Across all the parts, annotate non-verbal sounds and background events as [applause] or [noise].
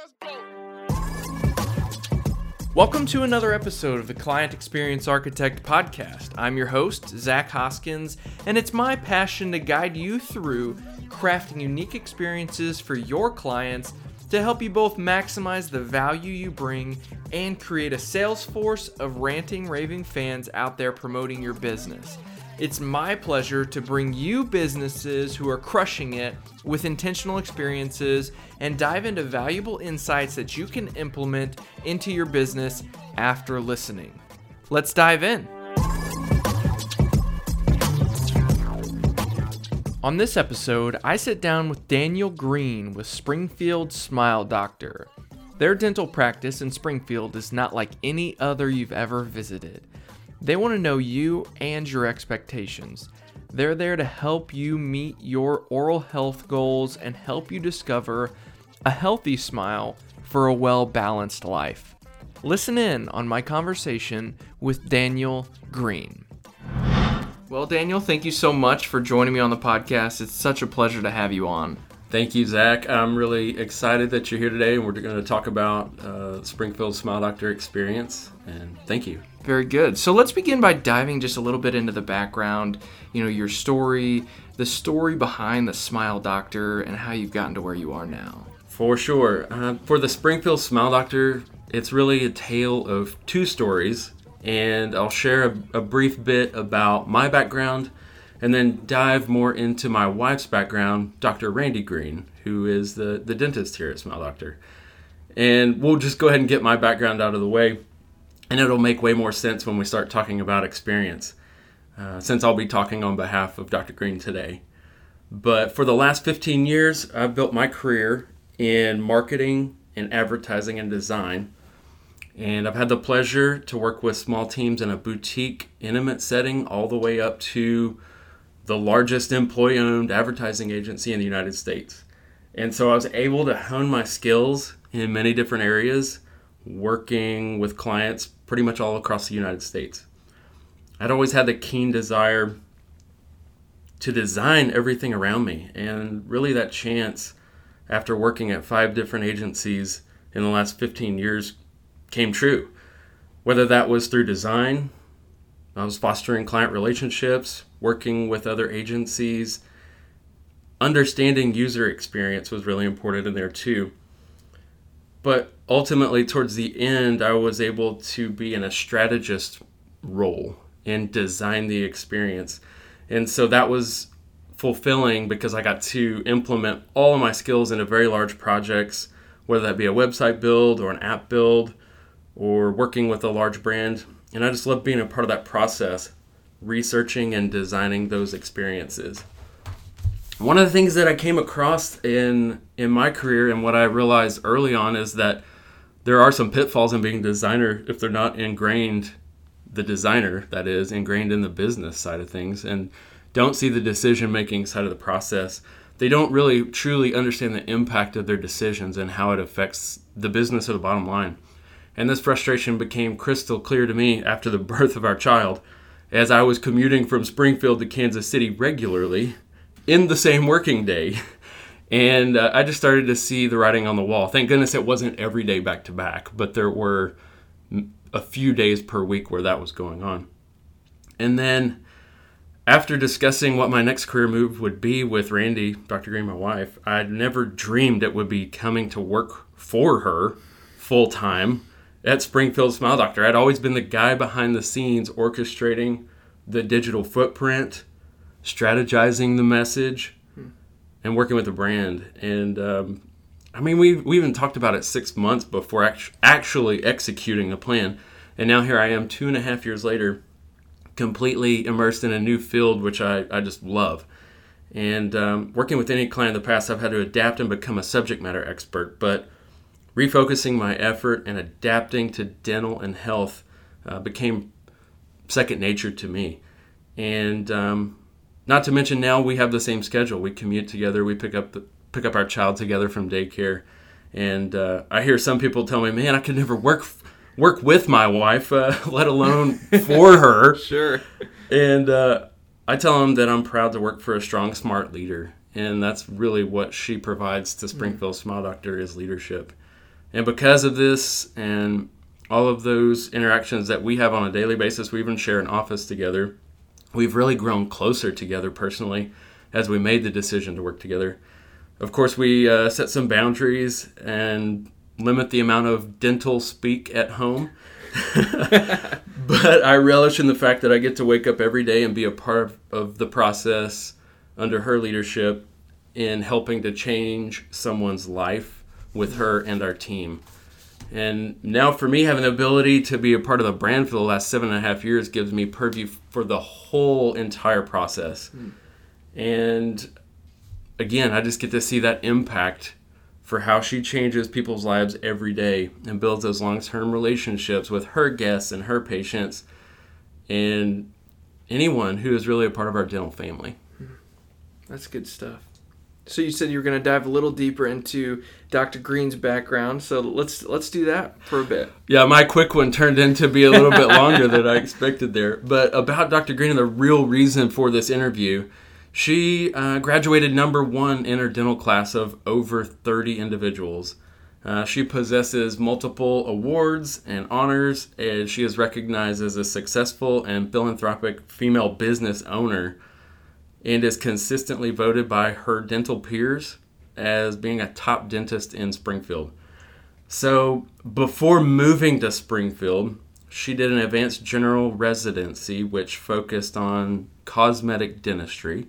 Let's go. Welcome to another episode of the Client Experience Architect podcast. I'm your host, Zach Hoskins, and it's my passion to guide you through crafting unique experiences for your clients to help you both maximize the value you bring and create a sales force of ranting, raving fans out there promoting your business. It's my pleasure to bring you businesses who are crushing it with intentional experiences and dive into valuable insights that you can implement into your business after listening. Let's dive in. On this episode, I sit down with Daniel Green with Springfield Smile Doctor. Their dental practice in Springfield is not like any other you've ever visited. They want to know you and your expectations. They're there to help you meet your oral health goals and help you discover a healthy smile for a well balanced life. Listen in on my conversation with Daniel Green. Well, Daniel, thank you so much for joining me on the podcast. It's such a pleasure to have you on. Thank you, Zach. I'm really excited that you're here today, and we're going to talk about uh, Springfield Smile Doctor experience. And thank you. Very good. So let's begin by diving just a little bit into the background, you know, your story, the story behind the Smile Doctor, and how you've gotten to where you are now. For sure. Uh, for the Springfield Smile Doctor, it's really a tale of two stories, and I'll share a, a brief bit about my background and then dive more into my wife's background, Dr. Randy Green, who is the, the dentist here at Smile Doctor. And we'll just go ahead and get my background out of the way, and it'll make way more sense when we start talking about experience, uh, since I'll be talking on behalf of Dr. Green today. But for the last 15 years, I've built my career in marketing and advertising and design. And I've had the pleasure to work with small teams in a boutique, intimate setting, all the way up to the largest employee owned advertising agency in the United States. And so I was able to hone my skills in many different areas, working with clients pretty much all across the United States. I'd always had the keen desire to design everything around me, and really that chance after working at five different agencies in the last 15 years came true. Whether that was through design, I was fostering client relationships, working with other agencies. Understanding user experience was really important in there too. But ultimately, towards the end, I was able to be in a strategist role and design the experience. And so that was fulfilling because I got to implement all of my skills into very large projects, whether that be a website build or an app build or working with a large brand. And I just love being a part of that process researching and designing those experiences. One of the things that I came across in in my career and what I realized early on is that there are some pitfalls in being a designer if they're not ingrained the designer that is ingrained in the business side of things and don't see the decision making side of the process. They don't really truly understand the impact of their decisions and how it affects the business or the bottom line. And this frustration became crystal clear to me after the [laughs] birth of our child as I was commuting from Springfield to Kansas City regularly in the same working day. And uh, I just started to see the writing on the wall. Thank goodness it wasn't every day back to back, but there were a few days per week where that was going on. And then after discussing what my next career move would be with Randy, Dr. Green, my wife, I'd never dreamed it would be coming to work for her full time at Springfield Smile Doctor. I'd always been the guy behind the scenes orchestrating the digital footprint, strategizing the message, hmm. and working with the brand. And um, I mean, we we even talked about it six months before act- actually executing a plan. And now here I am, two and a half years later, completely immersed in a new field, which I, I just love. And um, working with any client in the past, I've had to adapt and become a subject matter expert. But refocusing my effort and adapting to dental and health uh, became second nature to me. And um, not to mention now we have the same schedule. We commute together. We pick up the, pick up our child together from daycare. And uh, I hear some people tell me, "Man, I could never work work with my wife, uh, [laughs] let alone for her." [laughs] sure. And uh, I tell them that I'm proud to work for a strong, smart leader, and that's really what she provides to Springfield Smile Doctor is leadership. And because of this and all of those interactions that we have on a daily basis, we even share an office together. We've really grown closer together personally as we made the decision to work together. Of course, we uh, set some boundaries and limit the amount of dental speak at home. [laughs] but I relish in the fact that I get to wake up every day and be a part of the process under her leadership in helping to change someone's life with her and our team. And now, for me, having the ability to be a part of the brand for the last seven and a half years gives me purview for the whole entire process. Mm. And again, I just get to see that impact for how she changes people's lives every day and builds those long term relationships with her guests and her patients and anyone who is really a part of our dental family. That's good stuff. So you said you were going to dive a little deeper into Dr. Green's background. So let's let's do that for a bit. Yeah, my quick one turned into be a little bit longer than I expected there. But about Dr. Green and the real reason for this interview, she uh, graduated number one in her dental class of over 30 individuals. Uh, she possesses multiple awards and honors, and she is recognized as a successful and philanthropic female business owner and is consistently voted by her dental peers as being a top dentist in Springfield. So, before moving to Springfield, she did an advanced general residency which focused on cosmetic dentistry.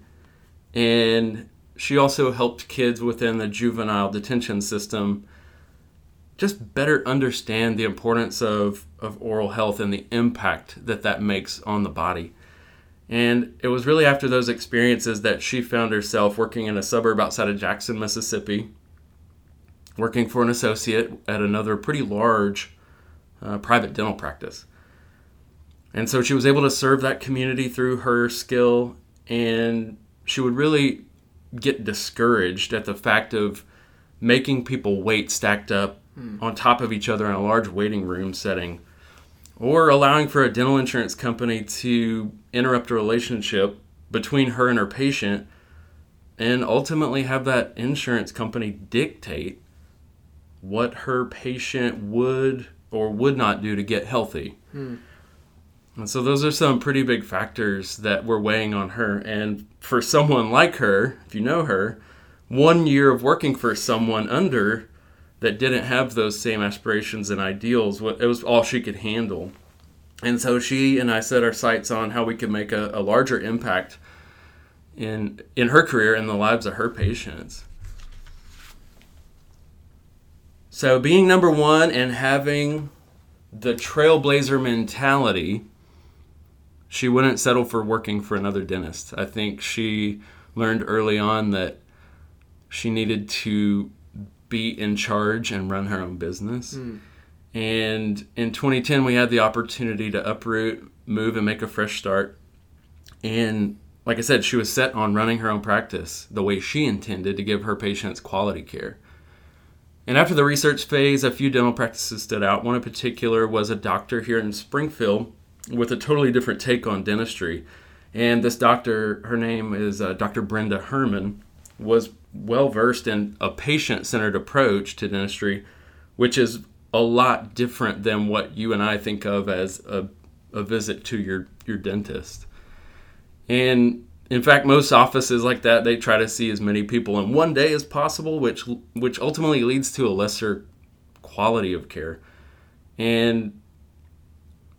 And she also helped kids within the juvenile detention system just better understand the importance of, of oral health and the impact that that makes on the body. And it was really after those experiences that she found herself working in a suburb outside of Jackson, Mississippi, working for an associate at another pretty large uh, private dental practice. And so she was able to serve that community through her skill, and she would really get discouraged at the fact of making people wait stacked up mm. on top of each other in a large waiting room setting or allowing for a dental insurance company to interrupt a relationship between her and her patient and ultimately have that insurance company dictate what her patient would or would not do to get healthy. Hmm. And so those are some pretty big factors that were weighing on her. And for someone like her, if you know her, one year of working for someone under that didn't have those same aspirations and ideals. It was all she could handle. And so she and I set our sights on how we could make a, a larger impact in in her career and the lives of her patients. So being number one and having the trailblazer mentality, she wouldn't settle for working for another dentist. I think she learned early on that she needed to be in charge and run her own business. Mm. And in 2010, we had the opportunity to uproot, move, and make a fresh start. And like I said, she was set on running her own practice the way she intended to give her patients quality care. And after the research phase, a few dental practices stood out. One in particular was a doctor here in Springfield with a totally different take on dentistry. And this doctor, her name is uh, Dr. Brenda Herman, was well versed in a patient centered approach to dentistry, which is a lot different than what you and I think of as a, a visit to your, your dentist. And in fact, most offices like that, they try to see as many people in one day as possible, which which ultimately leads to a lesser quality of care. And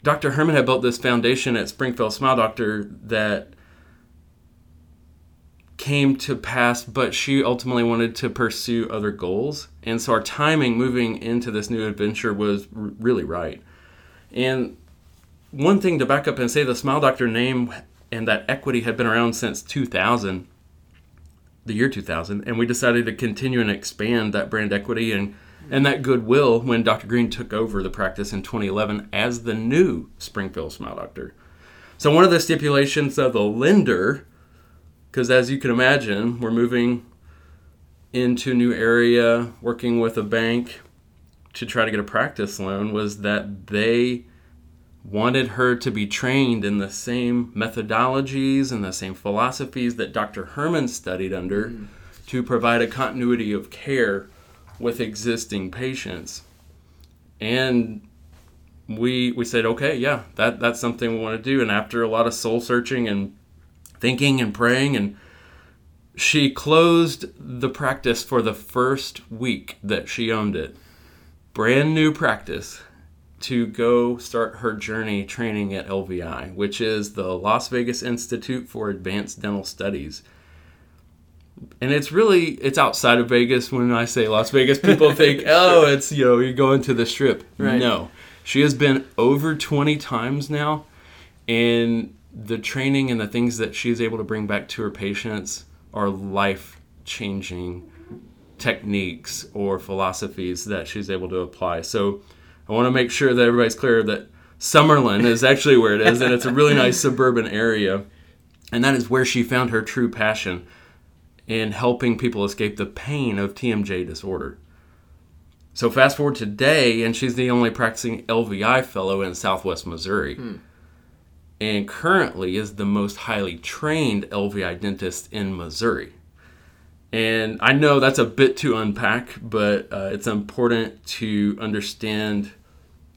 Dr. Herman had built this foundation at Springfield Smile Doctor that came to pass, but she ultimately wanted to pursue other goals. And so our timing moving into this new adventure was r- really right. And one thing to back up and say the Smile Doctor name and that equity had been around since 2000, the year 2000, and we decided to continue and expand that brand equity and and that goodwill when Dr. Green took over the practice in 2011 as the new Springfield Smile Doctor. So one of the stipulations of the lender because as you can imagine, we're moving into a new area, working with a bank to try to get a practice loan, was that they wanted her to be trained in the same methodologies and the same philosophies that Dr. Herman studied under mm. to provide a continuity of care with existing patients. and we we said, okay, yeah, that that's something we want to do. And after a lot of soul searching and thinking and praying, and she closed the practice for the first week that she owned it, brand new practice, to go start her journey training at LVI, which is the Las Vegas Institute for Advanced Dental Studies and it's really it's outside of Vegas. When I say Las Vegas, people [laughs] think, oh, it's you know you're going to the Strip. Right. No, she has been over 20 times now, and the training and the things that she's able to bring back to her patients are life changing techniques or philosophies that she's able to apply. So I want to make sure that everybody's clear that Summerlin is actually where it is, and it's a really nice suburban area, and that is where she found her true passion in helping people escape the pain of TMJ disorder. So fast forward today, and she's the only practicing LVI fellow in Southwest Missouri, hmm. And currently is the most highly trained LVI dentist in Missouri. And I know that's a bit to unpack, but uh, it's important to understand.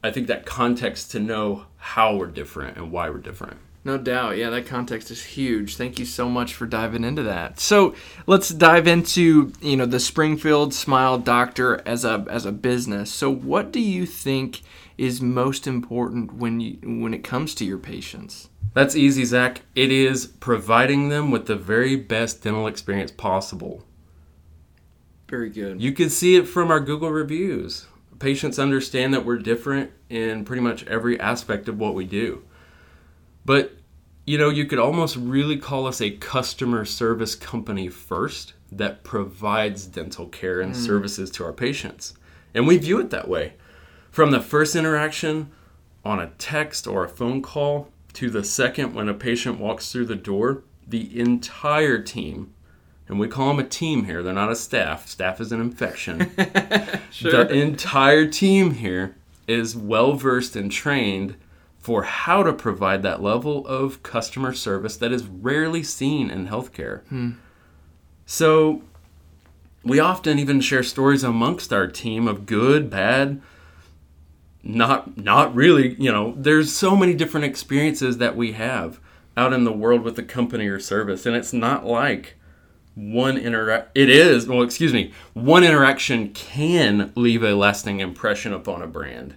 I think that context to know how we're different and why we're different. No doubt. Yeah, that context is huge. Thank you so much for diving into that. So let's dive into you know the Springfield Smile Doctor as a as a business. So what do you think is most important when you when it comes to your patients? That's easy, Zach. It is providing them with the very best dental experience possible. Very good. You can see it from our Google reviews. Patients understand that we're different in pretty much every aspect of what we do. But, you know, you could almost really call us a customer service company first that provides dental care and mm. services to our patients. And we view it that way. From the first interaction on a text or a phone call to the second when a patient walks through the door, the entire team, and we call them a team here, they're not a staff, staff is an infection. [laughs] The entire team here is well versed and trained for how to provide that level of customer service that is rarely seen in healthcare. Hmm. So, we often even share stories amongst our team of good, bad, not not really, you know, there's so many different experiences that we have out in the world with the company or service and it's not like one interact it is well excuse me one interaction can leave a lasting impression upon a brand.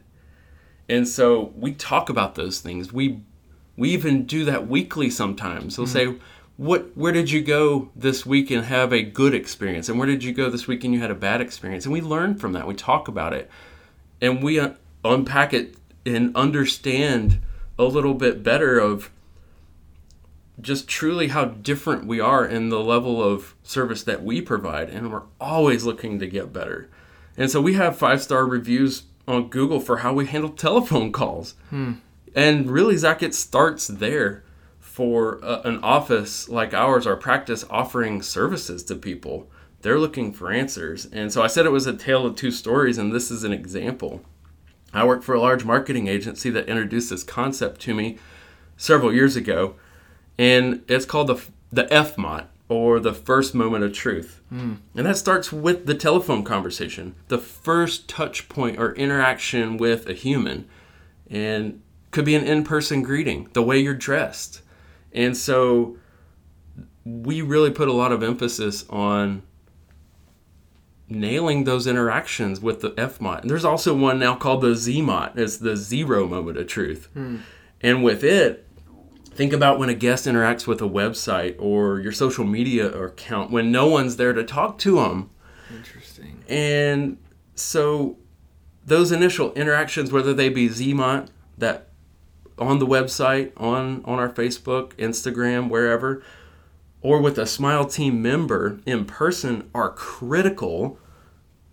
And so we talk about those things. We we even do that weekly sometimes. We'll hmm. say what where did you go this week and have a good experience? And where did you go this week and you had a bad experience? And we learn from that. We talk about it. And we un- unpack it and understand a little bit better of just truly how different we are in the level of service that we provide and we're always looking to get better. And so we have five star reviews on google for how we handle [laughs] telephone calls. Hmm. And really zach it starts there for a, an office like ours our practice offering services to people. They're looking for answers. And so i said it was a tale of two stories and this is an example I work for a large marketing agency that introduced this concept to me several years ago, and it's called the the FMOT or the first moment of truth, hmm. and that starts with the telephone conversation, the first touch point or interaction with a human, and could be an in person greeting, the way you're dressed, and so we really put a lot of emphasis on nailing those interactions with the FMOT. And there's also one now called the ZMOT. It's the zero moment of truth. Hmm. And with it, think about when a guest interacts with a website or your social media account when no one's there to talk to them. Interesting. And so those initial interactions, whether they be ZMOT, that on the website, on on our Facebook, Instagram, wherever, or with a Smile Team member in person, are critical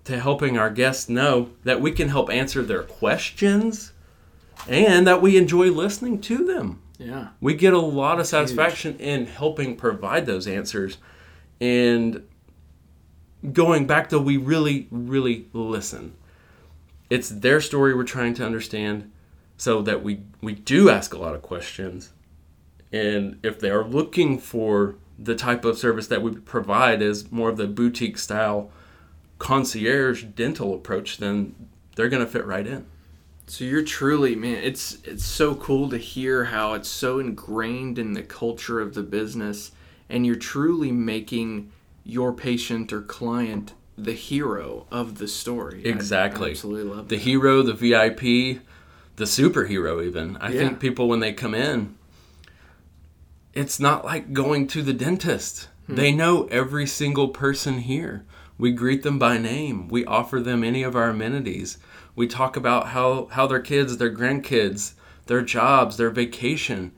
to helping our guests know that we can help answer their questions and that we enjoy listening to them. Yeah. We get a lot of satisfaction in helping provide those answers and going back to we really, really listen. It's their story we're trying to understand so that we, we do ask a lot of questions. And if they are looking for the type of service that we provide is more of the boutique style concierge dental approach, then they're going to fit right in. So you're truly, man, it's it's so cool to hear how it's so ingrained in the culture of the business and you're truly making your patient or client the hero of the story. Exactly. I absolutely love the that. hero, the VIP, the superhero even. I Yeah. think people when they come in it's not like going to the dentist. Hmm. They know every single person here. We greet them by name. We offer them any of our amenities. We talk about how, how their kids, their grandkids, their jobs, their vacation.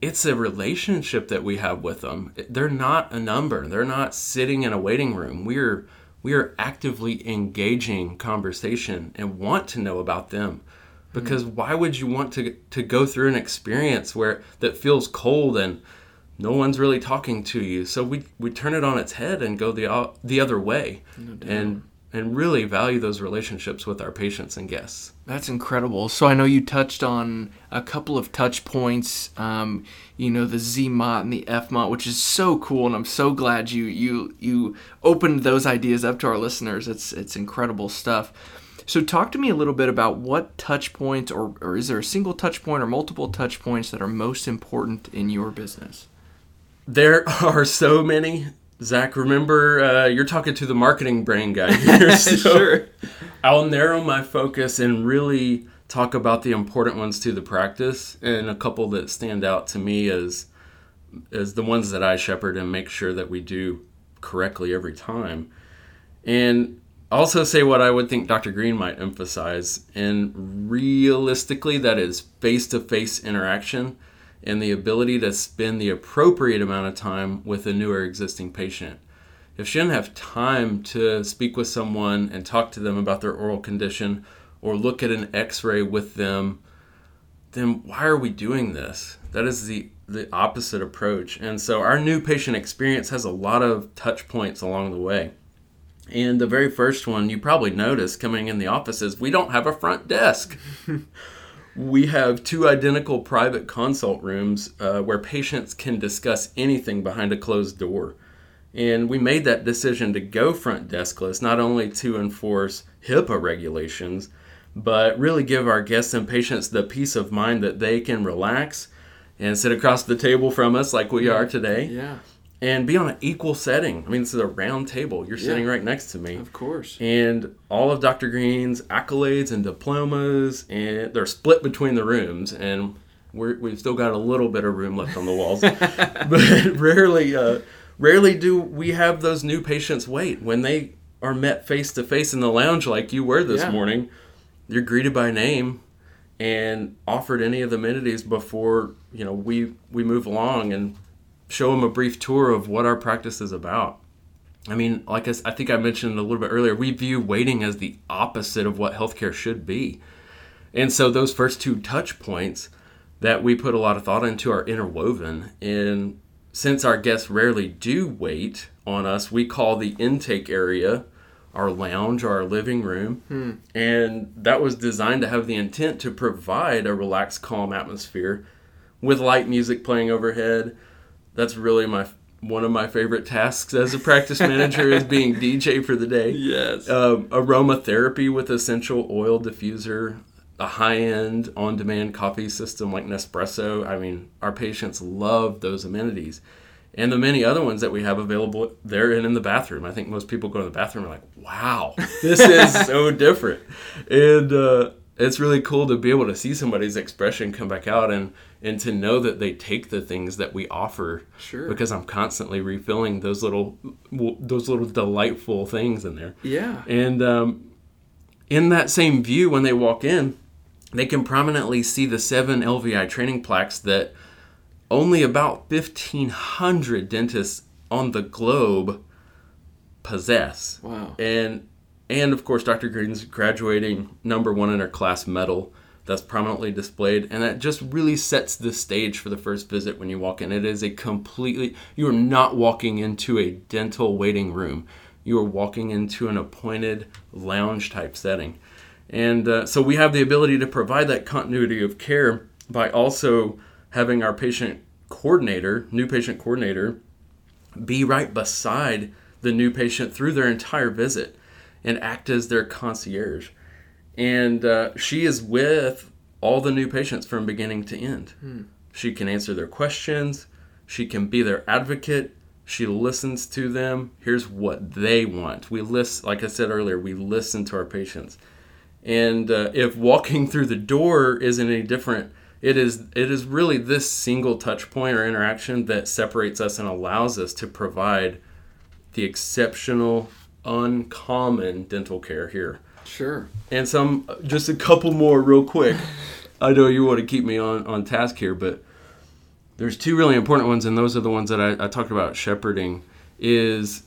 It's a relationship that we have with them. They're not a number. They're not sitting in a waiting room. We're we are actively engaging conversation and want to know about them. Because why would you want to to go through an experience where that feels cold and no one's really talking to you? So we we turn it on its head and go the the other way, and and really value those relationships with our patients and guests. That's incredible. So I know you touched on a couple of touch points, um, you know, the ZMOT and the FMOT, which is so cool, and I'm so glad you you you opened those ideas up to our listeners. It's it's incredible stuff. So talk to me a little bit about what touch points, or, or is there a single touch point or multiple touch points that are most important in your business? There [laughs] are so many. Zach, remember uh, you're talking to the marketing brain guy here. [laughs] so Sure. I'll narrow my focus and really talk about the important ones to the practice and a couple that stand out to me as as the ones that I shepherd and make sure that we do correctly every time. And also say what I would think Dr. Green might emphasize. And realistically, that is face to face interaction and the ability to spend the appropriate amount of time with a new or existing patient. If she doesn't have time to speak with someone and talk to them about their oral condition or look at an x ray with them, then why are we doing this? That is the, the opposite approach. And so our new patient experience has a lot of touch points along the way. And the very first one you probably noticed coming in the office is we don't have a front desk. [laughs] we have two identical private consult rooms uh, where patients can discuss anything behind a closed door. And we made that decision to go front deskless, not only to enforce HIPAA regulations, but really give our guests and patients the peace of mind that they can relax and sit across the table from us like we are today Yeah, and be on an equal setting. I mean, this is a round table. You're sitting right next to me. of course. And all of Dr. Green's accolades and diplomas, and they're split between the rooms. And we're, we've still got a little bit of room left on the walls. [laughs] [laughs] but rarely, uh, rarely do we have those new patients wait when they are met face to face in the lounge like you were this Yeah. morning. You're greeted by name and offered any of the amenities before you know we we move along and show them a brief tour of what our practice is about. I mean, like I think I mentioned a little bit earlier, we view waiting as the opposite of what healthcare should be. And so those first two touch points that we put a lot of thought into are interwoven. And since our guests rarely do wait on us, we call the intake area our lounge or our living room. Hmm. And that was designed to have the intent to provide a relaxed, calm atmosphere with light music playing overhead. That's really my one of my favorite tasks as a practice manager is [laughs] being DJ for the day Yes. um, aromatherapy with essential oil diffuser, a high-end on-demand coffee system like Nespresso. I mean, our patients love those amenities, and the many other ones that we have available there and in the bathroom. I think most people go to the bathroom and are like, "Wow, [laughs] this is so different," and uh, it's really cool to be able to see somebody's expression come back out and and to know that they take the things that we offer Sure. because I'm constantly refilling those little those little delightful things in there. yeah. And um, in that same view, when they walk in, they can prominently see the seven LVI training plaques that only about 1,500 dentists on the globe possess. Wow. And and of course, Dr. Green's graduating number one in her class medal that's prominently displayed, and that just really sets the stage for the first visit when you walk in. It is a completely you are not walking into a dental waiting room. You are walking into an appointed lounge type setting, and uh, so we have the ability to provide that continuity of care by also having our patient coordinator, new patient coordinator, be right beside the new patient through their entire visit and act as their concierge. And uh, she is with all the new patients from beginning to end. She can answer their questions, she can be their advocate. She listens to them. Here's what they want. We list, like I said earlier, we listen to our patients. And uh, if walking through the door isn't any different, it is it is really this single touch point or interaction that separates us and allows us to provide the exceptional, uncommon dental care here. Sure. And some just a couple more real quick. [laughs] I know you want to keep me on on task here, but there's two really important ones, and those are the ones that I, I talked about shepherding. Is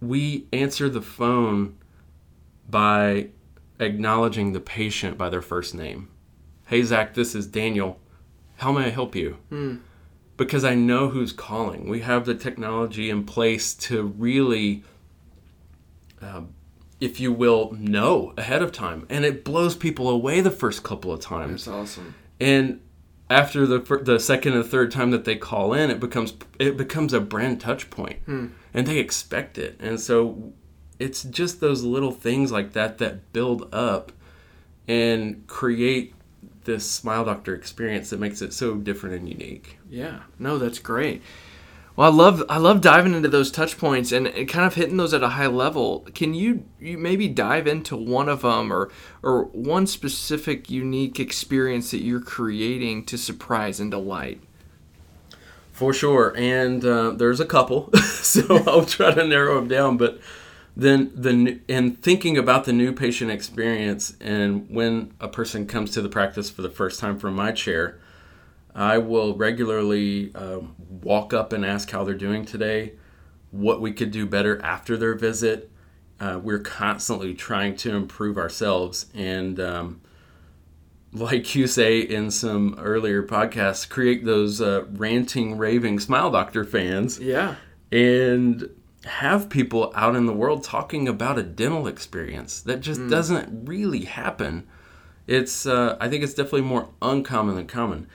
we answer the phone by acknowledging the patient by their first name. Hey, Zach, this is Daniel. How may I help you? Hmm. Because I know who's calling. We have the technology in place to really, um, if you will, know ahead of time. And it blows people away the first couple of times. That's awesome. And after the the second and third time that they call in, it becomes it becomes a brand touch point, and they expect it. And so it's just those little things like that that build up and create this smile doctor experience that makes it so different and unique. Yeah. No, that's great. Well, I love I love diving into those touch points and, and kind of hitting those at a high level. Can you you maybe dive into one of them or or one specific unique experience that you're creating to surprise and delight? For sure, and uh, there's a couple, [laughs] so [laughs] I'll try to narrow them down. But then the and thinking about the new patient experience, and when a person comes to the practice for the first time from my chair, I will regularly um, walk up and ask how they're doing today, what we could do better after their visit. Uh, we're constantly trying to improve ourselves, and um, like you say in some earlier podcasts, create those uh, ranting, raving Smile Doctor fans Yeah. and have people out in the world talking about a dental experience that just doesn't really happen. It's, uh, I think it's definitely more uncommon than common.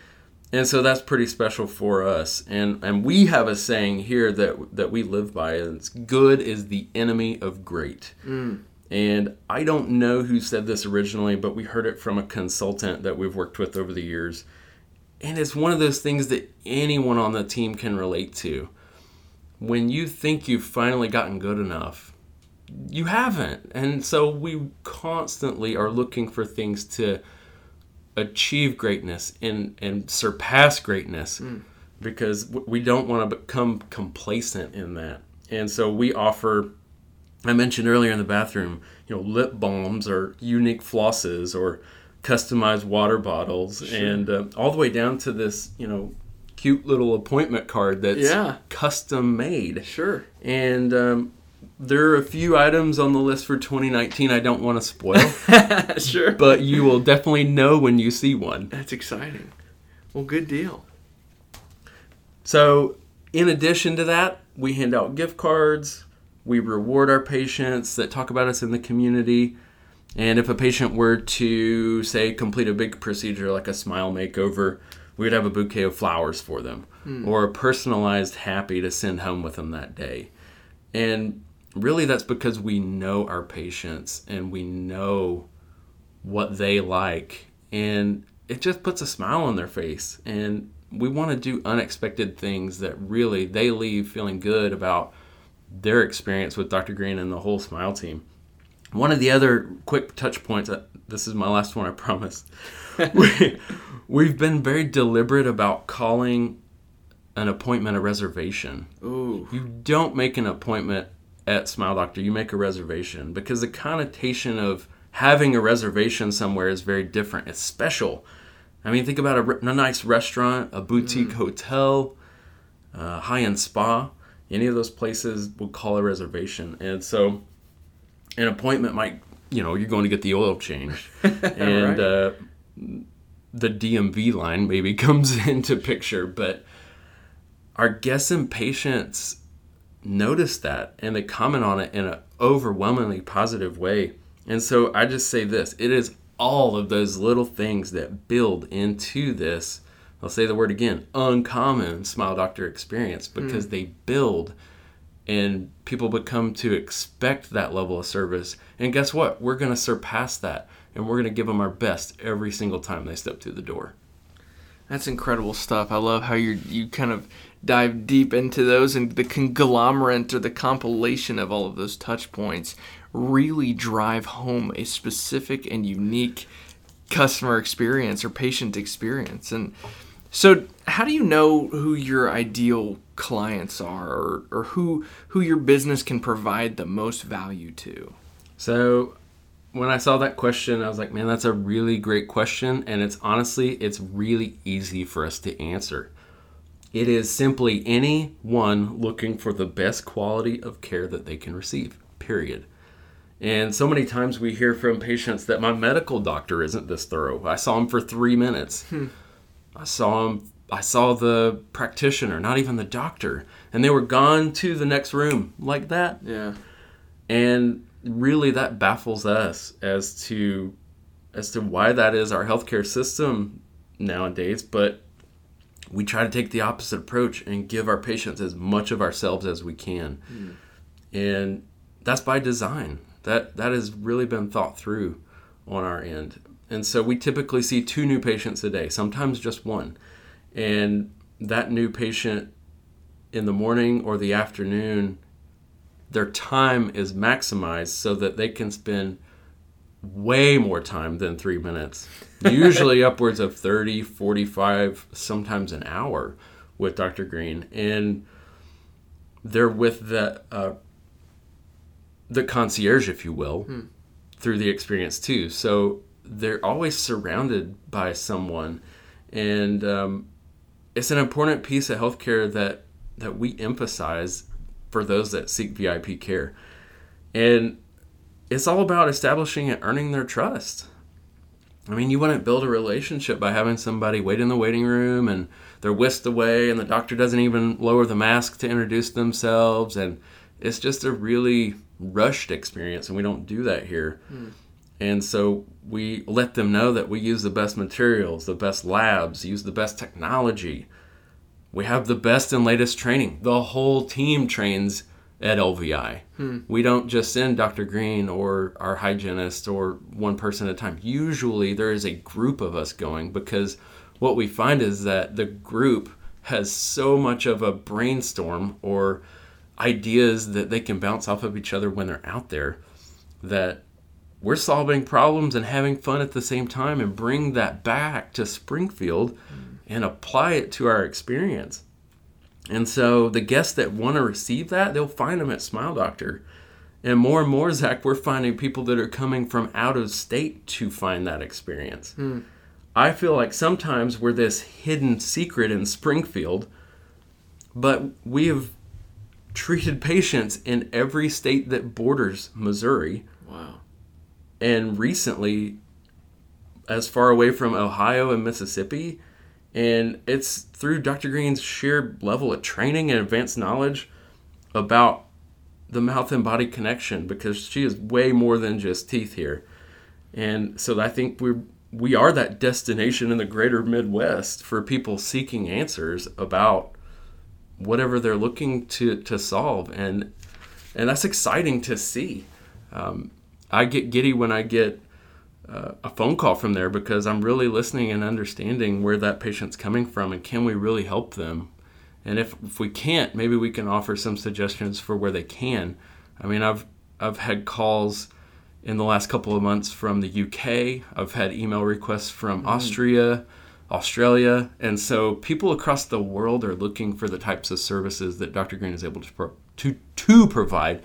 And so that's pretty special for us. And, and we have a saying here that, that we live by, and it's good is the enemy of great. Mm. And I don't know who said this originally, but we heard it from a consultant that we've worked with over the years. And it's one of those things that anyone on the team can relate to. When you think you've finally gotten good enough, you haven't. And so we constantly are looking for things to achieve greatness and, and surpass greatness because we don't want to become complacent in that. And so we offer I mentioned earlier in the bathroom, you know, lip balms or unique flosses or customized water bottles, and uh, all the way down to this, you know, cute little appointment card that's Yeah. custom made. Sure. And um, there are a few items on the list for 2019 I don't want to spoil, [laughs] sure. but you will definitely know when you see one. That's exciting. Well, good deal. So, in addition to that, we hand out gift cards. We reward our patients that talk about us in the community. And if a patient were to, say, complete a big procedure like a smile makeover, we would have a bouquet of flowers for them hmm. or a personalized happy to send home with them that day. And really, that's because we know our patients and we know what they like. And it just puts a smile on their face. And we want to do unexpected things that really they leave feeling good about their experience with Dr. Green and the whole Smile team. One of the other quick touch points, uh, this is my last one, I promise. [laughs] we, we've been very deliberate about calling an appointment a reservation. Ooh. You don't make an appointment at Smile Doctor, you make a reservation because the connotation of having a reservation somewhere is very different. It's special. I mean, think about a, re- a nice restaurant, a boutique hotel, a high end spa. Any of those places would call a reservation. And so an appointment might, you know, you're going to get the oil changed. [laughs] and Right. uh, the DMV line maybe [laughs] comes into picture. But our guests and patients notice that and they comment on it in an overwhelmingly positive way. And so I just say this it is all of those little things that build into this, I'll say the word again, uncommon Smile Doctor experience hmm. because they build and people become to expect that level of service. And guess what? We're going to surpass that, and we're going to give them our best every single time they step through the door. That's incredible stuff. I love how you you kind of dive deep into those and the conglomerate or the compilation of all of those touch points really drive home a specific and unique customer experience or patient experience. And so, how do you know who your ideal clients are or, or who who your business can provide the most value to? So, when I saw that question, I was like, man, that's a really great question. And it's honestly, it's really easy for us to answer. It is simply anyone looking for the best quality of care that they can receive, period. And so many times we hear from patients that my medical doctor isn't this thorough. I saw him for three minutes. Hmm. I saw him, I saw the practitioner, not even the doctor. And they were gone to the next room like that. Yeah. And really that baffles us as to as to why that is. Our healthcare system nowadays but we try to take the opposite approach and give our patients as much of ourselves as we can. Mm. and that's by design. That that has really been thought through on our end. And so we typically see two new patients a day sometimes just one. And that new patient in the morning or the afternoon their time is maximized so that they can spend way more time than three minutes, [laughs] usually upwards of 30, 45, sometimes an hour with Dr. Green. And they're with the, uh, the concierge, if you will, hmm. through the experience too. So they're always surrounded by someone. And um, it's an important piece of healthcare that, that we emphasize for those that seek VIP care. And it's all about establishing and earning their trust. I mean, you wouldn't build a relationship by having somebody wait in the waiting room and they're whisked away and the doctor doesn't even lower the mask to introduce themselves. And it's just a really rushed experience, and we don't do that here. Mm. And so we let them know that we use the best materials, the best labs, use the best technology we have the best and latest training. The whole team trains at LVI. Hmm. We don't just send Dr. Green or our hygienist or one person at a time. Usually there is a group of us going because what we find is that the group has so much of a brainstorm or ideas that they can bounce off of each other when they're out there that we're solving problems and having fun at the same time and bring that back to Springfield. Hmm and apply it to our experience. And so the guests that want to receive that, they'll find them at Smile Doctor. And more and more, Zach, we're finding people that are coming from out of state to find that experience. Mm. I feel like sometimes we're this hidden secret in Springfield, but we have [laughs] treated patients in every state that borders Missouri. Wow. And recently, as far away from Ohio and Mississippi and it's through Dr. Green's sheer level of training and advanced knowledge about the mouth and body connection because she is way more than just teeth here. And so I think we're we are that destination in the greater Midwest for people seeking answers about whatever they're looking to, to solve and and that's exciting to see. Um, I get giddy when I get uh, a phone call from there because I'm really listening and understanding where that patient's coming from and can we really help them. And if, if we can't, maybe we can offer some suggestions for where they can. I mean, I've I've had calls in the last couple of months from the UK. I've had email requests from mm. Austria, Australia, and so people across the world are looking for the types of services that Dr. Green is able to pro- to to provide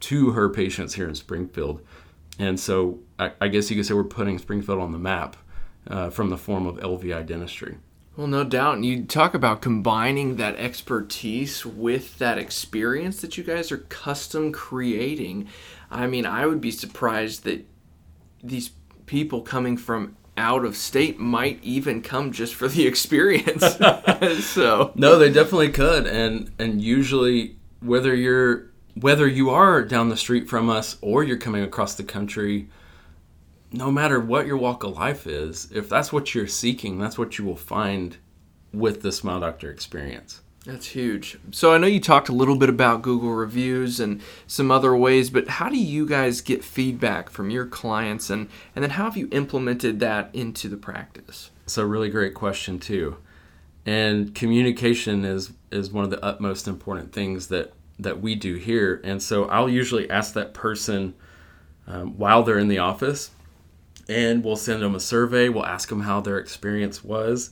to her patients here in Springfield. And so I, I guess you could say we're putting Springfield on the map uh, from the form of LVI dentistry. Well, no doubt. And you talk about combining that expertise with that experience that you guys are custom creating. I mean, I would be surprised that these people coming from out of state might even come just for the [laughs] experience. [laughs] so no, they definitely could, and and usually whether you're whether you are down the street from us or you're coming across the country, no matter what your walk of life is, if that's what you're seeking, that's what you will find with the Smile Doctor experience. That's huge. So I know you talked a little bit about Google reviews and some other ways, but how do you guys get feedback from your clients and, and then how have you implemented that into the practice? It's a really great question too. And communication is is one of the utmost important things that that we do here. And so I'll usually ask that person um, while they're in the office, and we'll send them a survey. We'll ask them how their experience was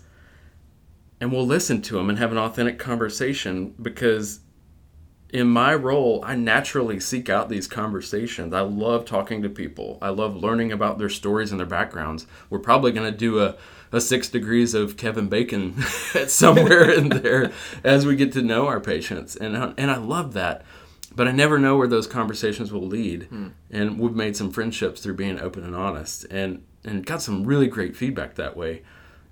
and we'll listen to them and have an authentic conversation because in my role, I naturally seek out these conversations. I love talking to people. I love learning about their stories and their backgrounds. We're probably going to do a, a six degrees of Kevin Bacon [laughs] somewhere in [laughs] there as we get to know our patients. And, and I love that. But I never know where those conversations will lead. Hmm. And we've made some friendships through being open and honest and, and got some really great feedback that way.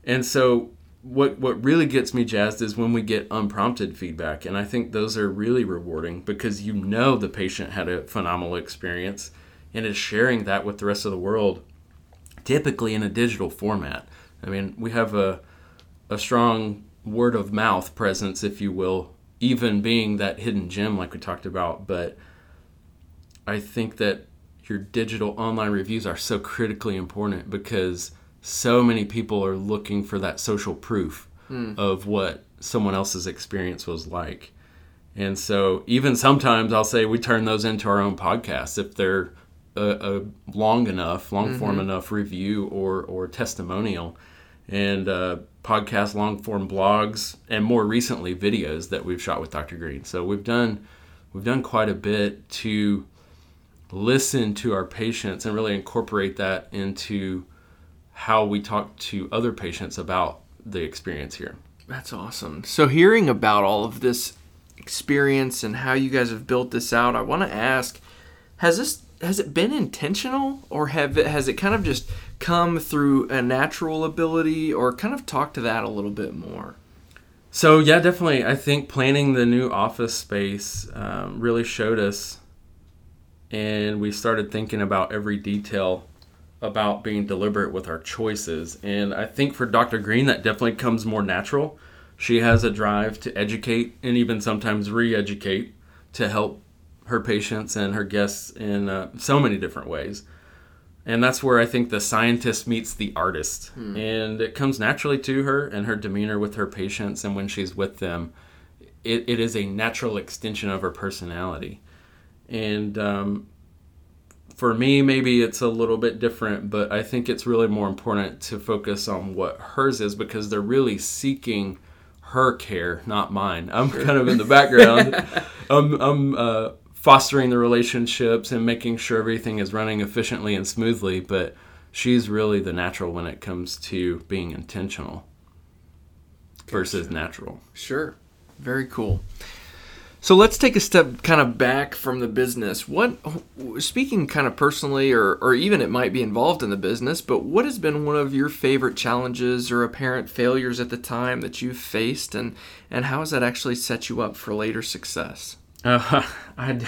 And so what what really gets me jazzed is when we get unprompted feedback and i think those are really rewarding because you know the patient had a phenomenal experience and is sharing that with the rest of the world typically in a digital format. I mean we have a a strong word of mouth presence if you will even being that hidden gem like we talked about but i think that your digital online reviews are so critically important because so many people are looking for that social proof mm. of what someone else's experience was like. And so, even sometimes I'll say we turn those into our own podcasts if they're a, a long enough, long form mm-hmm. enough review or, or testimonial, and uh, podcast, long form blogs, and more recently videos that we've shot with Dr. Green. So we've done we've done quite a bit to listen to our patients and really incorporate that into how we talk to other patients about the experience here. That's awesome. So, hearing about all of this experience and how you guys have built this out, I want to ask has this has it been intentional or have it, has it kind of just come through a natural ability or kind of talk to that a little bit more? So yeah, definitely. I think planning the new office space um, really showed us, and we started thinking about every detail about being deliberate with our choices. And I think for Dr. Green, that definitely comes more natural. She has a drive to educate and even sometimes re educate to help her patients and her guests in uh, so many different ways. And that's where I think the scientist meets the artist. Hmm. And it comes naturally to her and her demeanor with her patients and when she's with them. It, it is a natural extension of her personality. And um, for me, maybe it's a little bit different, but I think it's really more important to focus on what hers is because they're really seeking her care, not mine. I'm sure. kind of in the background. [laughs] I'm, I'm uh, fostering the relationships and making sure everything is running efficiently and smoothly, but she's really the natural when it comes to being intentional versus natural. Sure. Very cool. So let's take a step kind of back from the business. What, speaking kind of personally, or, or even it might be involved in the business, but what has been one of your favorite challenges or apparent failures at the time that you've faced, and, and how has that actually set you up for later success? Uh, [laughs] I,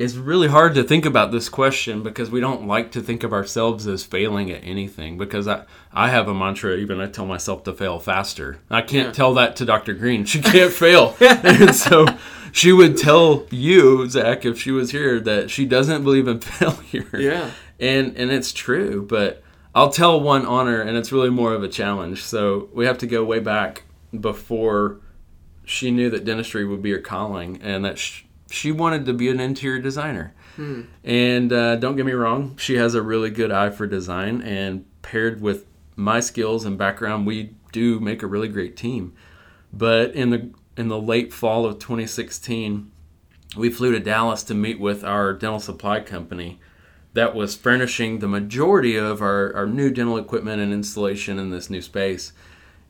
it's really hard to think about this question because we don't like to think of ourselves as failing at anything because I, I have a mantra even I tell myself to fail faster. I can't yeah. tell that to Dr. Green. She can't [laughs] fail. and so she would tell you, Zach, if she was here, that she doesn't believe in [laughs] failure. Yeah. And and it's true, but I'll tell one honor and it's really more of a challenge. So we have to go way back before she knew that dentistry would be her calling and that she, she wanted to be an interior designer. Hmm. And uh, don't get me wrong, she has a really good eye for design, and paired with my skills and background, we do make a really great team. But in the in the late fall of 2016, we flew to Dallas to meet with our dental supply company that was furnishing the majority of our, our new dental equipment and installation in this new space.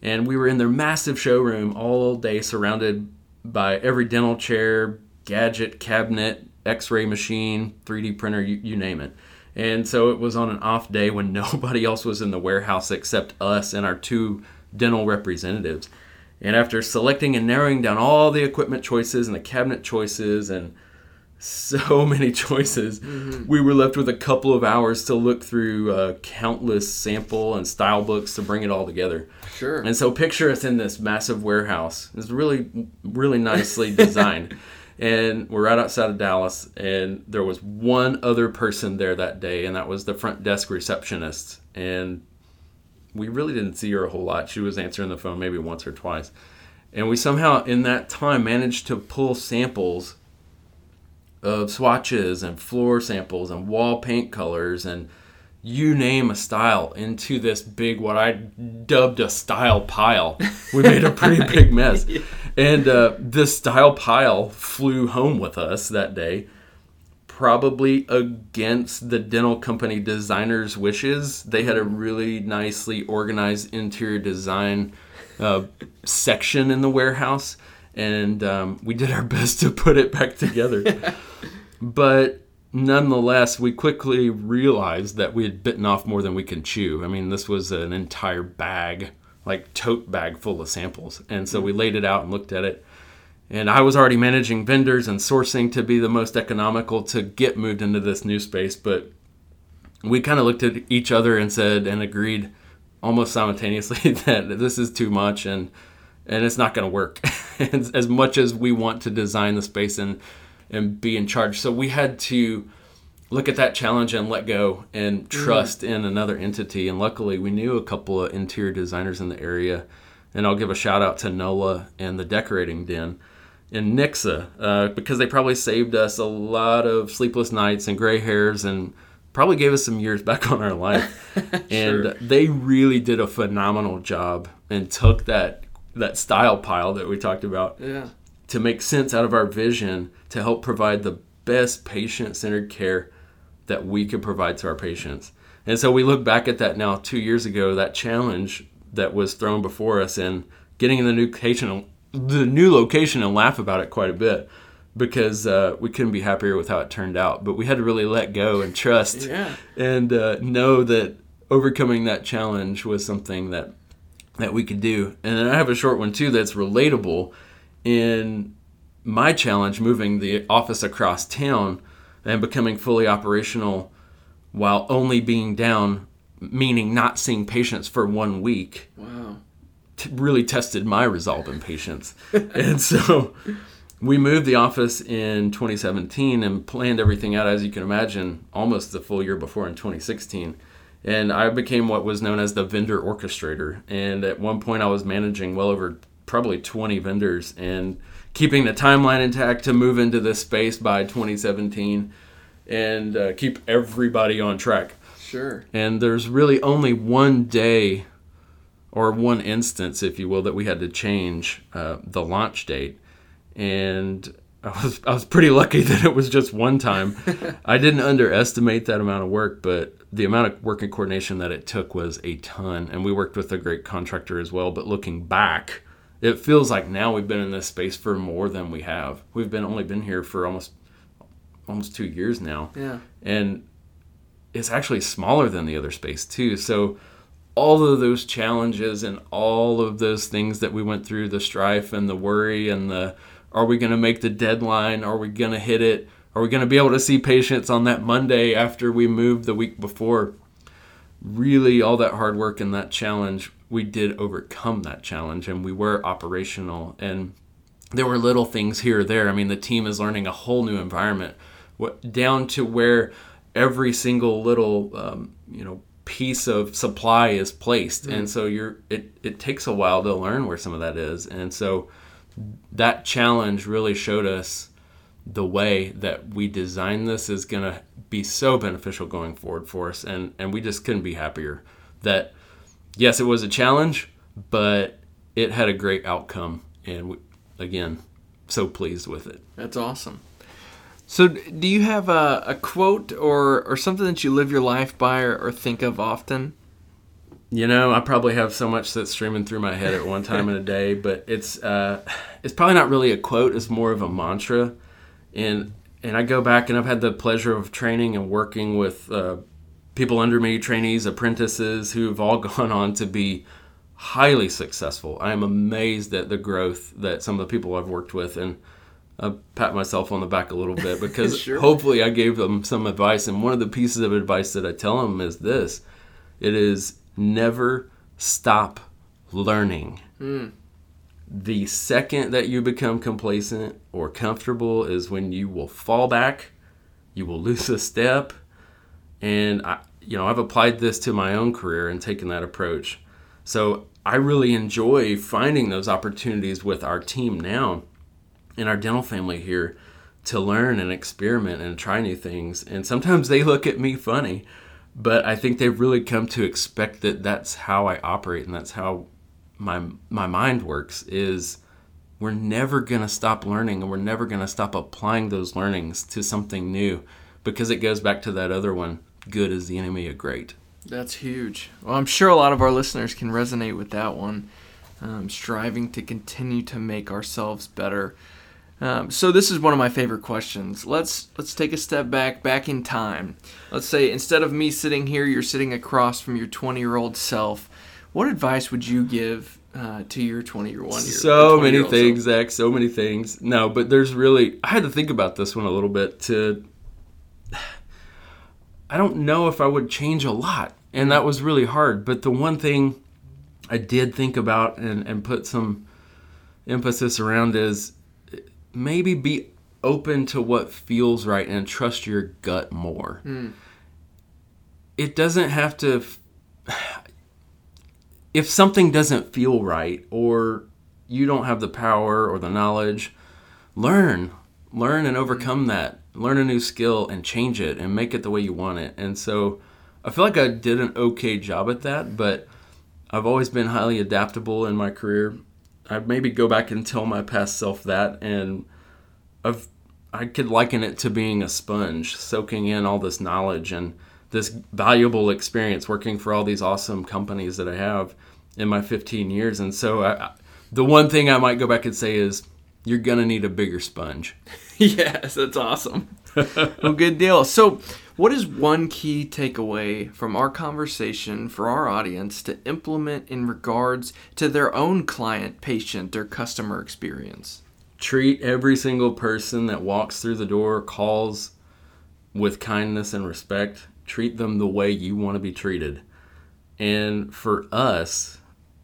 And we were in their massive showroom all day, surrounded by every dental chair, gadget, cabinet, x ray machine, 3D printer, you, you name it. And so it was on an off day when [laughs] nobody else was in the warehouse except us and our two dental representatives. And after selecting and narrowing down all the equipment choices and the cabinet choices and so [laughs] many choices. Mm-hmm. We were left with a couple of hours to look through uh, countless sample and style books to bring it all together. Sure. And so picture us in this massive warehouse. It's really, really nicely [laughs] designed. And we're right outside of Dallas, and there was one other person there that day, and that was the front desk receptionist. And we really didn't see her a whole lot. She was answering the phone maybe once or twice. And we somehow, in that time, managed to pull samples of swatches and floor samples and wall paint colors and you name a style into this big what I dubbed a style pile. We made a pretty big [laughs] mess, and uh, this style pile flew home with us that day, probably against the dental company designer's wishes. They had a really nicely organized interior design uh, section in the warehouse, and um, we did our [laughs] best to put it back together. [laughs] but nonetheless, we quickly realized that we had bitten off more than we can chew. I mean, this was an entire bag, like tote bag full of samples. And so we laid it out and looked at it. And I was already managing vendors and sourcing to be the most economical to get moved into this new space. But we kind of looked at each other and said and agreed almost simultaneously [laughs] that this is too much and and it's not going to work [laughs] as, much as we want to design the space and and be in charge. So we had to look at that challenge and let go and trust in another entity. And luckily, we knew a couple of interior designers in the area. And I'll give a shout out to Nola and the Decorating Den in Nixa uh, because they probably saved us a lot of sleepless nights and gray hairs and probably gave us some years [laughs] back on our life. [laughs] And they really did a phenomenal job and took that that style pile that we talked about yeah. To make sense out of our vision to help provide the best patient centered care that we could provide to our patients. And so we look back at that now two years ago, that challenge that was thrown before us and getting in the new location, the new location and laugh about it quite a bit because uh, we couldn't be happier with how it turned out. But we had to really let go and trust [laughs] Yeah. and uh, know that overcoming that challenge was something that that we could do. And then I have a short one too that's relatable in my challenge moving the office across town and becoming fully operational while only being down meaning not seeing patients for one week Wow. t- really tested my resolve and patience. [laughs] and so we moved the office in 2017 and planned everything out, as you can imagine, almost the full year before in 2016. And I became what was known as the vendor orchestrator. And at one point, I was managing well over probably 20 vendors and keeping the timeline intact to move into this space by 2017 and uh, keep everybody on track Sure. and there's really only one day or one instance if you will that we had to change uh, the launch date and I was, I was pretty lucky [laughs] that it was just one time [laughs] i didn't underestimate that amount of work but the amount of work and coordination that it took was a ton and we worked with a great contractor as well but looking back it feels like now we've been in this space for more than we have we've been only been here for almost almost two years now Yeah. and it's actually smaller than the other space too. So all of those challenges and all of those things that we went through, the strife and the worry and the are we going to make the deadline? Are we going to hit it? Are we going to be able to see patients on that Monday after we moved the week before? Really, all that hard work and that challenge, we did overcome that challenge and we were operational. And there were little things here or there. I mean, the team is learning a whole new environment, what down to where every single little um, you know piece of supply is placed, and so you're it it takes a while to learn where some of that is, and so that challenge really showed us the way that we designed this is going to be so beneficial going forward for us and and we just couldn't be happier that yes it was a challenge but it had a great outcome and we, again so pleased with it That's awesome. So, do you have a, a quote or, or something that you live your life by or, or think of often? You know, I probably have so much that's streaming through my head at one time in a day, [laughs] but it's uh, it's probably not really a quote. It's more of a mantra, and and I go back and I've had the pleasure of training and working with uh, people under me, trainees, apprentices, who've all [laughs] gone on to be highly successful. I am amazed at the growth that some of the people I've worked with, and I pat myself on the back a little bit [laughs] because Sure. hopefully I gave them some advice. And one of the pieces of advice that I tell them is this: it is never stop learning. Hmm. The second that you become complacent or comfortable is when you will fall back, you will [laughs] lose a step, and I, you know, I've applied this to my own career and taken that approach. So I really enjoy finding those opportunities with our team now in our dental family here to learn and experiment and try new things. And sometimes they look at me funny, but I think they've really come to expect that that's how I operate and that's how my my mind works is we're never going to stop learning and we're never going to stop applying those learnings to something new because it goes back to that other one good is the enemy of great. That's huge. Well, I'm sure a lot of our listeners can resonate with that one. Um, striving to continue to make ourselves better. Um, so this is one of my favorite questions. Let's let's take a step back, back in time. Let's say instead of me sitting here, you're sitting across from your 20 year old self. What advice would you give uh, to your 20 year one? so many things, Zach. So many things. No, but there's really. I had to think about this one a little bit. To I don't know if I would change a lot, and that was really hard. But the one thing I did think about and and put some emphasis around is maybe be open to what feels right and trust your gut more. Hmm. It doesn't have to. [sighs] If something doesn't feel right or you don't have the power or the knowledge, learn. Learn and hmm. overcome that. Learn a new skill and change it and make it the way you want it. And so I feel like I did an okay job at that, but I've always been highly adaptable in my career. I'd maybe go back and tell my past self that, and I've I could liken it to being a sponge, soaking in all this knowledge and this valuable experience working for all these awesome companies that I have in my 15 years. And so, I, the one thing I might go back and say is, you're gonna need a bigger sponge. [laughs] yes, that's awesome. well, good deal. So, what is one key takeaway from our conversation for our audience to implement in regards to their own client, patient, or customer experience? treat every single person that walks through the door, calls with kindness and respect. Treat them the way you want to be treated. And for us,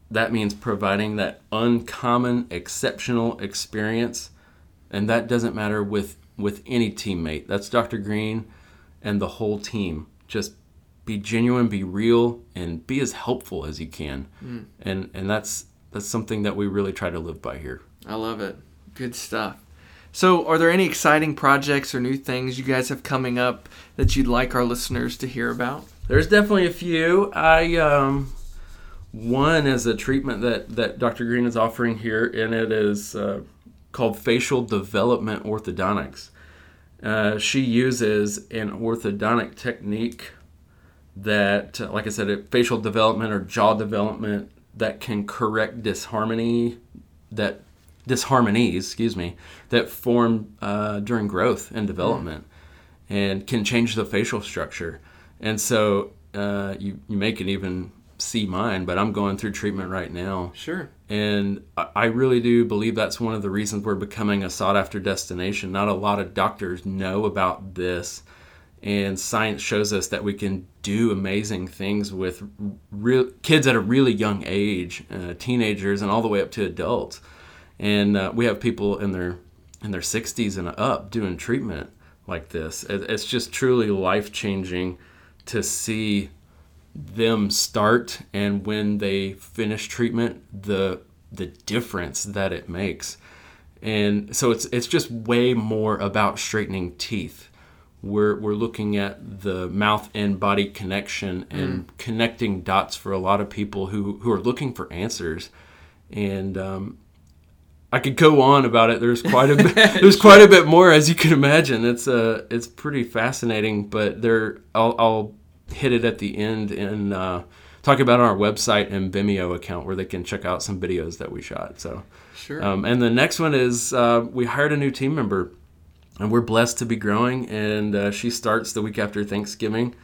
that means providing that uncommon, exceptional experience. And that doesn't matter with, with any teammate. That's Dr. Green and the whole team. Just be genuine, be real, and be as helpful as you can. And and that's that's something that we really try to live by here. I love it. Good stuff. So, are there any exciting projects or new things you guys have coming up that you'd like our listeners to hear about? There's definitely a few. I um, one is a treatment that that Dr. Green is offering here, and it is uh, called facial development orthodontics. Uh, she uses an orthodontic technique that, uh, like I said, it, facial development or jaw development that can correct disharmony that disharmonies, excuse me, that form uh, during growth and development, and can change the facial structure. And so uh, you you may can even see mine, but I'm going through treatment right now. Sure. And I really do believe that's one of the reasons we're becoming a sought after destination. Not a lot of doctors know about this. And science shows us that we can do amazing things with real kids at a really young age, uh, teenagers, and all the way up to adults. And uh, we have people in their in their 60s and up doing treatment like this. It's just truly life changing to see them start and when they finish treatment the the difference that it makes and so it's it's just way more about straightening teeth we're we're looking at the mouth and body connection and connecting dots for a lot of people who who are looking for answers and um, I could go on about it. There's quite a bit. [laughs] There's quite a bit more, as you can imagine. It's uh, it's pretty fascinating. But there, I'll, I'll hit it at the end and uh, talk about our website and Vimeo account where they can check out some videos that we shot. So, Sure. um, and the next one is uh, we hired a new team member, and we're blessed to be growing. And uh, she starts the week after Thanksgiving,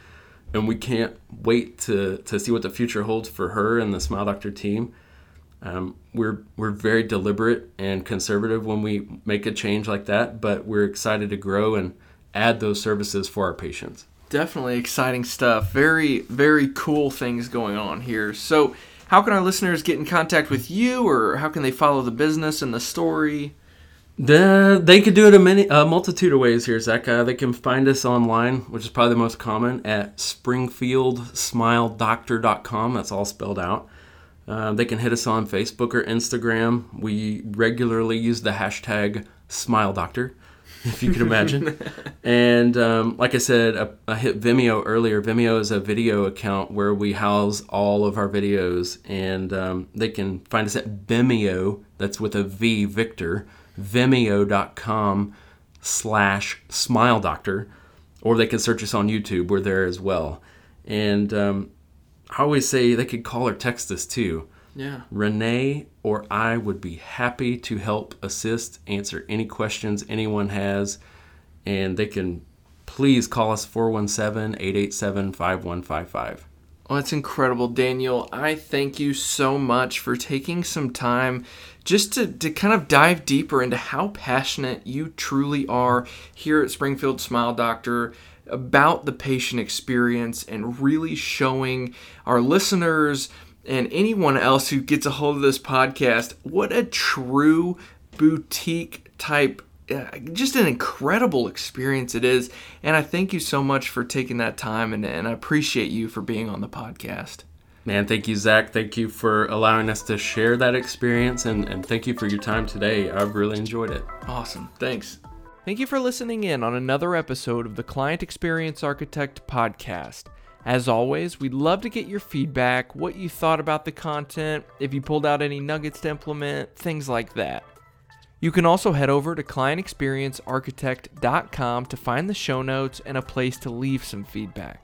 and we can't wait to to see what the future holds for her and the Smile Doctor team. Um, we're we're very deliberate and conservative when we make a change like that, but we're excited to grow and add those services for our patients. Definitely exciting stuff. Very very cool things going on here. So, how can our listeners get in contact with you, or how can they follow the business and the story? The, they could do it a many a multitude of ways here, Zach. Uh, they can find us online, which is probably the most common, at springfieldsmiledoctor.com. That's all spelled out. Uh, they can hit us on Facebook or Instagram. We regularly use the hashtag SmileDoctor, [laughs] if you can imagine. [laughs] and um, like I said, I, I hit Vimeo earlier. Vimeo is a video account where we house all of our videos, and um, they can find us at Vimeo. That's with a V, Victor vimeo.com slash smile doctor or they can search us on youtube we're there as well and um, i always say they could call or text us too Yeah. renee or i would be happy to help assist answer any questions anyone has and they can please call us 417-887-5155 Well, that's incredible, Daniel. I thank you so much for taking some time just to, to kind of dive deeper into how passionate you truly are here at Springfield Smile Doctor about the patient experience and really showing our listeners and anyone else who gets a hold of this podcast what a true boutique type uh, just an incredible experience it is. And I thank you so much for taking that time, and, and I appreciate you for being on the podcast. Man, thank you, Zach. Thank you for allowing us to share that experience, and, and thank you for your time today. I've really enjoyed it. Awesome. Thanks. Thank you for listening in on another episode of the Client Experience Architect podcast. As always, we'd love to get your feedback, what you thought about the content, if you pulled out any nuggets to implement, things like that. You can also head over to clientexperiencearchitect.com to find the show notes and a place to leave some feedback.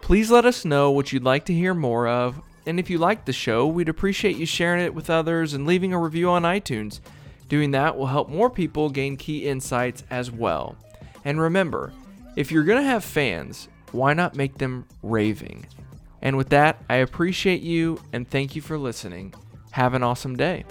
Please let us know what you'd like to hear more of, and if you like the show, we'd appreciate you sharing it with others and leaving a review on iTunes. Doing that will help more people gain key insights as well. And remember, if you're going to have fans, why not make them raving? And with that, I appreciate you and thank you for listening. Have an awesome day.